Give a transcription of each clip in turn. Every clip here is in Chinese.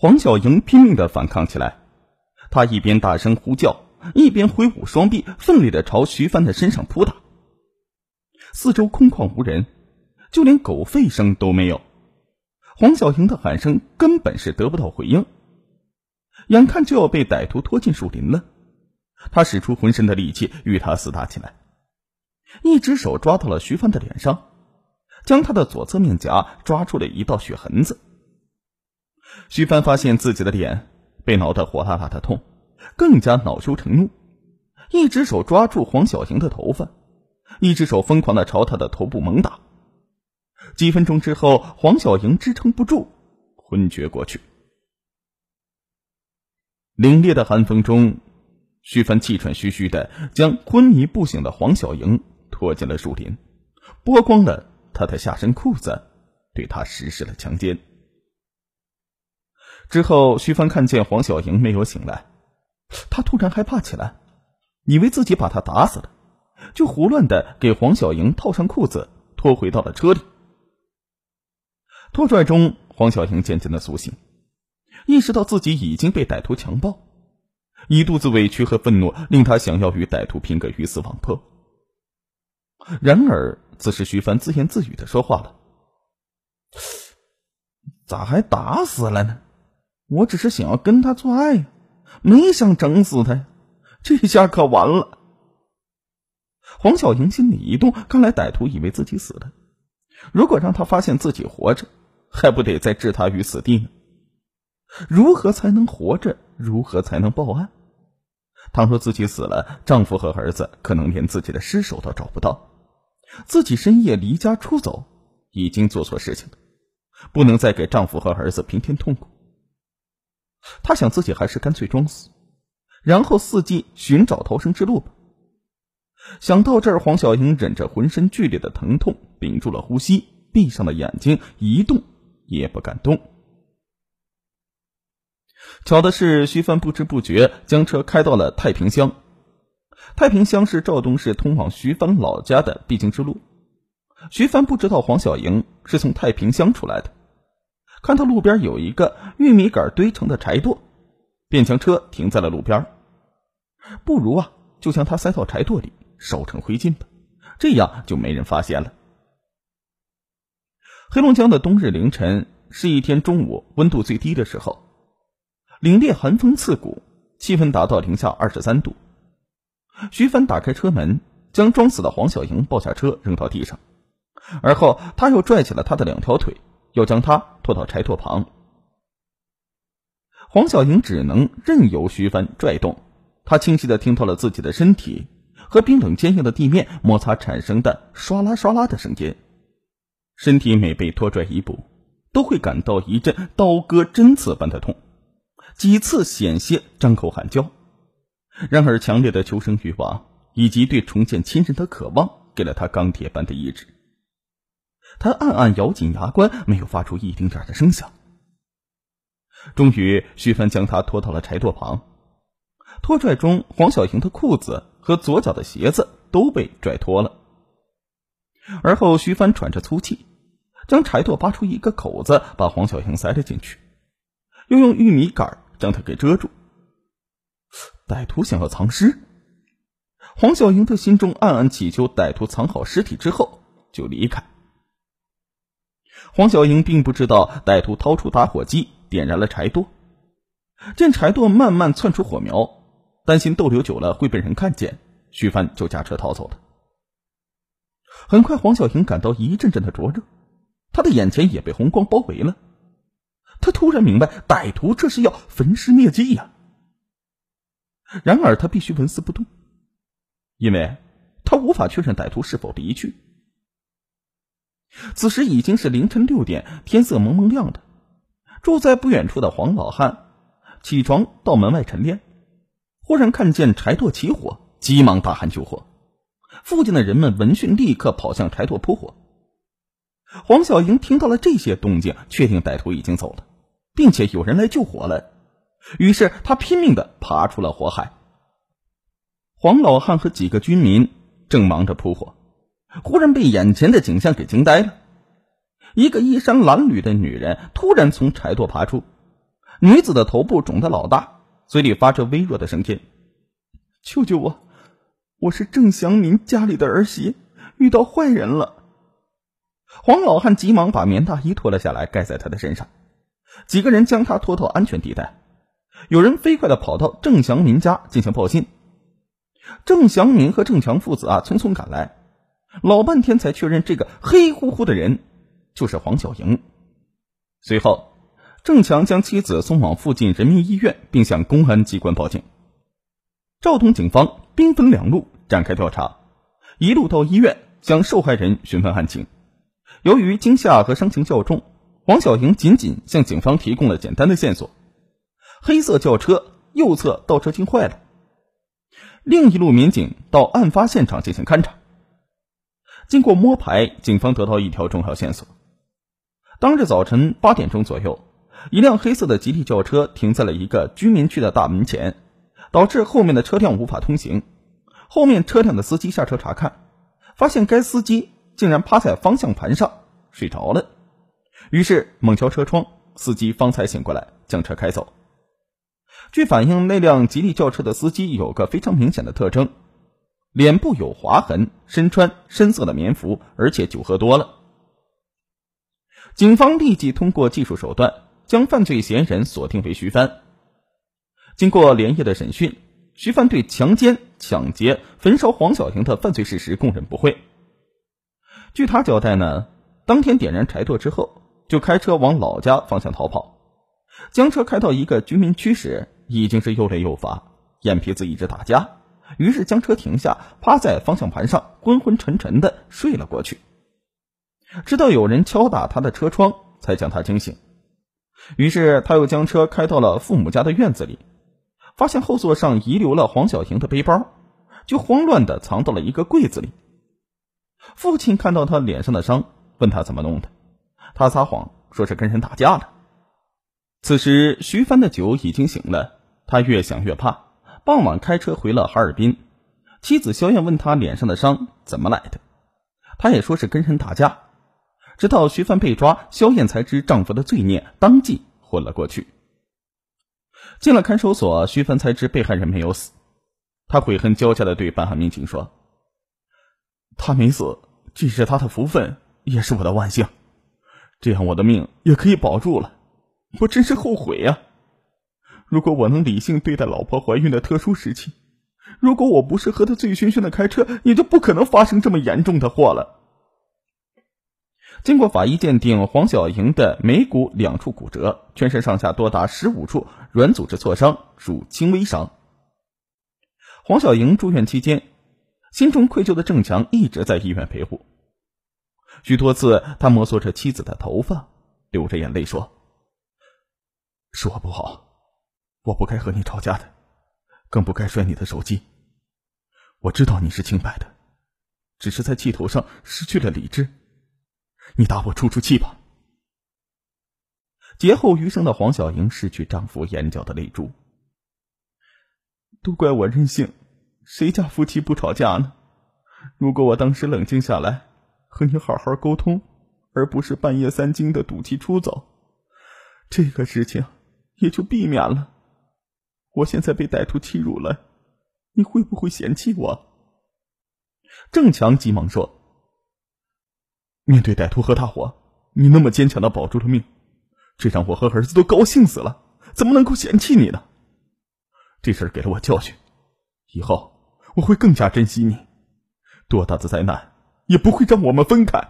黄小莹拼命的反抗起来，她一边大声呼叫，一边挥舞双臂，奋力的朝徐帆的身上扑打。四周空旷无人，就连狗吠声都没有。黄小莹的喊声根本是得不到回应。眼看就要被歹徒拖进树林了，他使出浑身的力气与他厮打起来，一只手抓到了徐帆的脸上，将他的左侧面颊抓出了一道血痕子。徐帆发现自己的脸被挠得火辣辣的痛，更加恼羞成怒，一只手抓住黄小莹的头发，一只手疯狂的朝她的头部猛打。几分钟之后，黄小莹支撑不住，昏厥过去。凛冽的寒风中，徐帆气喘吁吁的将昏迷不醒的黄小莹拖进了树林，剥光了她的下身裤子，对她实施了强奸。之后，徐帆看见黄小莹没有醒来，他突然害怕起来，以为自己把他打死了，就胡乱的给黄小莹套上裤子，拖回到了车里。拖拽中，黄小莹渐渐的苏醒。意识到自己已经被歹徒强暴，一肚子委屈和愤怒令他想要与歹徒拼个鱼死网破。然而，此时徐帆自言自语的说话了：“咋还打死了呢？我只是想要跟他做爱呀，没想整死他呀！这下可完了。”黄小莹心里一动，看来歹徒以为自己死了，如果让他发现自己活着，还不得再置他于死地呢？如何才能活着？如何才能报案？倘若自己死了，丈夫和儿子可能连自己的尸首都找不到。自己深夜离家出走，已经做错事情了，不能再给丈夫和儿子平添痛苦。他想，自己还是干脆装死，然后伺机寻找逃生之路吧。想到这儿，黄小英忍着浑身剧烈的疼痛，屏住了呼吸，闭上了眼睛，一动也不敢动。巧的是，徐帆不知不觉将车开到了太平乡。太平乡是赵东市通往徐帆老家的必经之路。徐帆不知道黄小莹是从太平乡出来的，看到路边有一个玉米杆堆成的柴垛，便将车停在了路边。不如啊，就将它塞到柴垛里，烧成灰烬吧，这样就没人发现了。黑龙江的冬日凌晨是一天中午温度最低的时候。凛冽寒风刺骨，气温达到零下二十三度。徐帆打开车门，将装死的黄小莹抱下车，扔到地上，而后他又拽起了她的两条腿，要将她拖到柴垛旁。黄小莹只能任由徐帆拽动，她清晰的听到了自己的身体和冰冷坚硬的地面摩擦产生的唰啦唰啦的声音。身体每被拖拽一步，都会感到一阵刀割针刺般的痛。几次险些张口喊叫，然而强烈的求生欲望以及对重见亲人的渴望，给了他钢铁般的意志。他暗暗咬紧牙关，没有发出一丁点的声响。终于，徐帆将他拖到了柴垛旁，拖拽中，黄小莹的裤子和左脚的鞋子都被拽脱了。而后，徐帆喘着粗气，将柴垛扒出一个口子，把黄小莹塞了进去，又用玉米杆。将他给遮住。歹徒想要藏尸，黄小莹的心中暗暗祈求歹徒藏好尸体之后就离开。黄小莹并不知道歹徒掏出打火机点燃了柴垛，见柴垛慢慢窜出火苗，担心逗留久了会被人看见，徐帆就驾车逃走了。很快，黄小莹感到一阵阵的灼热，她的眼前也被红光包围了。他突然明白，歹徒这是要焚尸灭迹呀！然而他必须纹丝不动，因为他无法确认歹徒是否离去。此时已经是凌晨六点，天色蒙蒙亮的。住在不远处的黄老汉起床到门外晨练，忽然看见柴垛起火，急忙大喊救火。附近的人们闻讯，立刻跑向柴垛扑火。黄小莹听到了这些动静，确定歹徒已经走了。并且有人来救火了，于是他拼命的爬出了火海。黄老汉和几个军民正忙着扑火，忽然被眼前的景象给惊呆了。一个衣衫褴褛的女人突然从柴垛爬出，女子的头部肿得老大，嘴里发着微弱的声音：“救救我！我是郑祥民家里的儿媳，遇到坏人了。”黄老汉急忙把棉大衣脱了下来，盖在他的身上。几个人将他拖到安全地带。有人飞快的跑到郑祥民家进行报信。郑祥民和郑强父子啊，匆匆赶来，老半天才确认这个黑乎乎的人就是黄小莹。随后，郑强将妻子送往附近人民医院，并向公安机关报警。赵东警方兵分两路展开调查，一路到医院向受害人询问案情。由于惊吓和伤情较重，黄小莹仅仅向警方提供了简单的线索：黑色轿车右侧倒车镜坏了。另一路民警到案发现场进行勘查。经过摸排，警方得到一条重要线索：当日早晨八点钟左右，一辆黑色的吉利轿车停在了一个居民区的大门前，导致后面的车辆无法通行。后面车辆的司机下车查看，发现该司机。竟然趴在方向盘上睡着了，于是猛敲车窗，司机方才醒过来，将车开走。据反映，那辆吉利轿车的司机有个非常明显的特征：脸部有划痕，身穿深色的棉服，而且酒喝多了。警方立即通过技术手段将犯罪嫌疑人锁定为徐帆。经过连夜的审讯，徐帆对强奸、抢劫、焚烧黄小婷的犯罪事实供认不讳。据他交代呢，当天点燃柴垛之后，就开车往老家方向逃跑。将车开到一个居民区时，已经是又累又乏，眼皮子一直打架，于是将车停下，趴在方向盘上，昏昏沉沉的睡了过去。直到有人敲打他的车窗，才将他惊醒。于是他又将车开到了父母家的院子里，发现后座上遗留了黄小婷的背包，就慌乱的藏到了一个柜子里。父亲看到他脸上的伤，问他怎么弄的，他撒谎说是跟人打架了。此时徐帆的酒已经醒了，他越想越怕，傍晚开车回了哈尔滨。妻子肖艳问他脸上的伤怎么来的，他也说是跟人打架。直到徐帆被抓，肖艳才知丈夫的罪孽，当即昏了过去。进了看守所，徐帆才知被害人没有死，他悔恨交加的对办案民警说。他没死，这是他的福分，也是我的万幸。这样我的命也可以保住了。我真是后悔呀！如果我能理性对待老婆怀孕的特殊时期，如果我不是喝得醉醺醺的开车，也就不可能发生这么严重的祸了。经过法医鉴定，黄小莹的眉骨两处骨折，全身上下多达十五处软组织挫伤，属轻微伤。黄小莹住院期间。心中愧疚的郑强一直在医院陪护，许多次他摩挲着妻子的头发，流着眼泪说：“是我不好，我不该和你吵架的，更不该摔你的手机。我知道你是清白的，只是在气头上失去了理智。你打我出出气吧。”劫后余生的黄小莹拭去丈夫眼角的泪珠，都怪我任性。谁家夫妻不吵架呢？如果我当时冷静下来，和你好好沟通，而不是半夜三更的赌气出走，这个事情也就避免了。我现在被歹徒欺辱了，你会不会嫌弃我？郑强急忙说：“面对歹徒和大火，你那么坚强的保住了命，这让我和儿子都高兴死了，怎么能够嫌弃你呢？这事给了我教训，以后。”我会更加珍惜你，多大的灾难也不会让我们分开。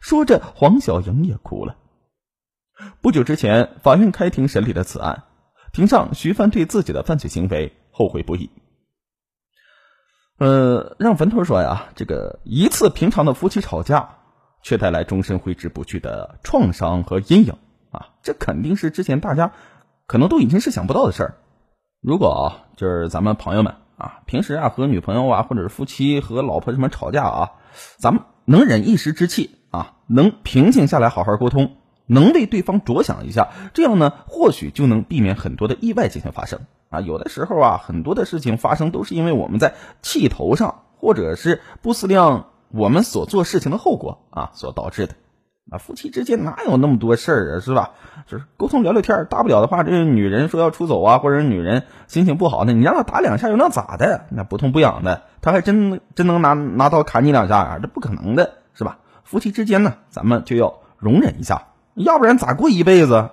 说着，黄小莹也哭了。不久之前，法院开庭审理了此案，庭上徐帆对自己的犯罪行为后悔不已。呃，让坟头说呀，这个一次平常的夫妻吵架，却带来终身挥之不去的创伤和阴影啊！这肯定是之前大家可能都已经是想不到的事儿。如果啊，就是咱们朋友们。啊，平时啊和女朋友啊，或者是夫妻和老婆什么吵架啊，咱们能忍一时之气啊，能平静下来好好沟通，能为对方着想一下，这样呢，或许就能避免很多的意外进行发生啊。有的时候啊，很多的事情发生都是因为我们在气头上，或者是不思量我们所做事情的后果啊所导致的。啊，夫妻之间哪有那么多事儿啊，是吧？就是沟通聊聊天，大不了的话，这女人说要出走啊，或者女人心情不好呢，你让她打两下又能咋的？那不痛不痒的，她还真真能拿拿刀砍你两下啊？这不可能的，是吧？夫妻之间呢，咱们就要容忍一下，要不然咋过一辈子？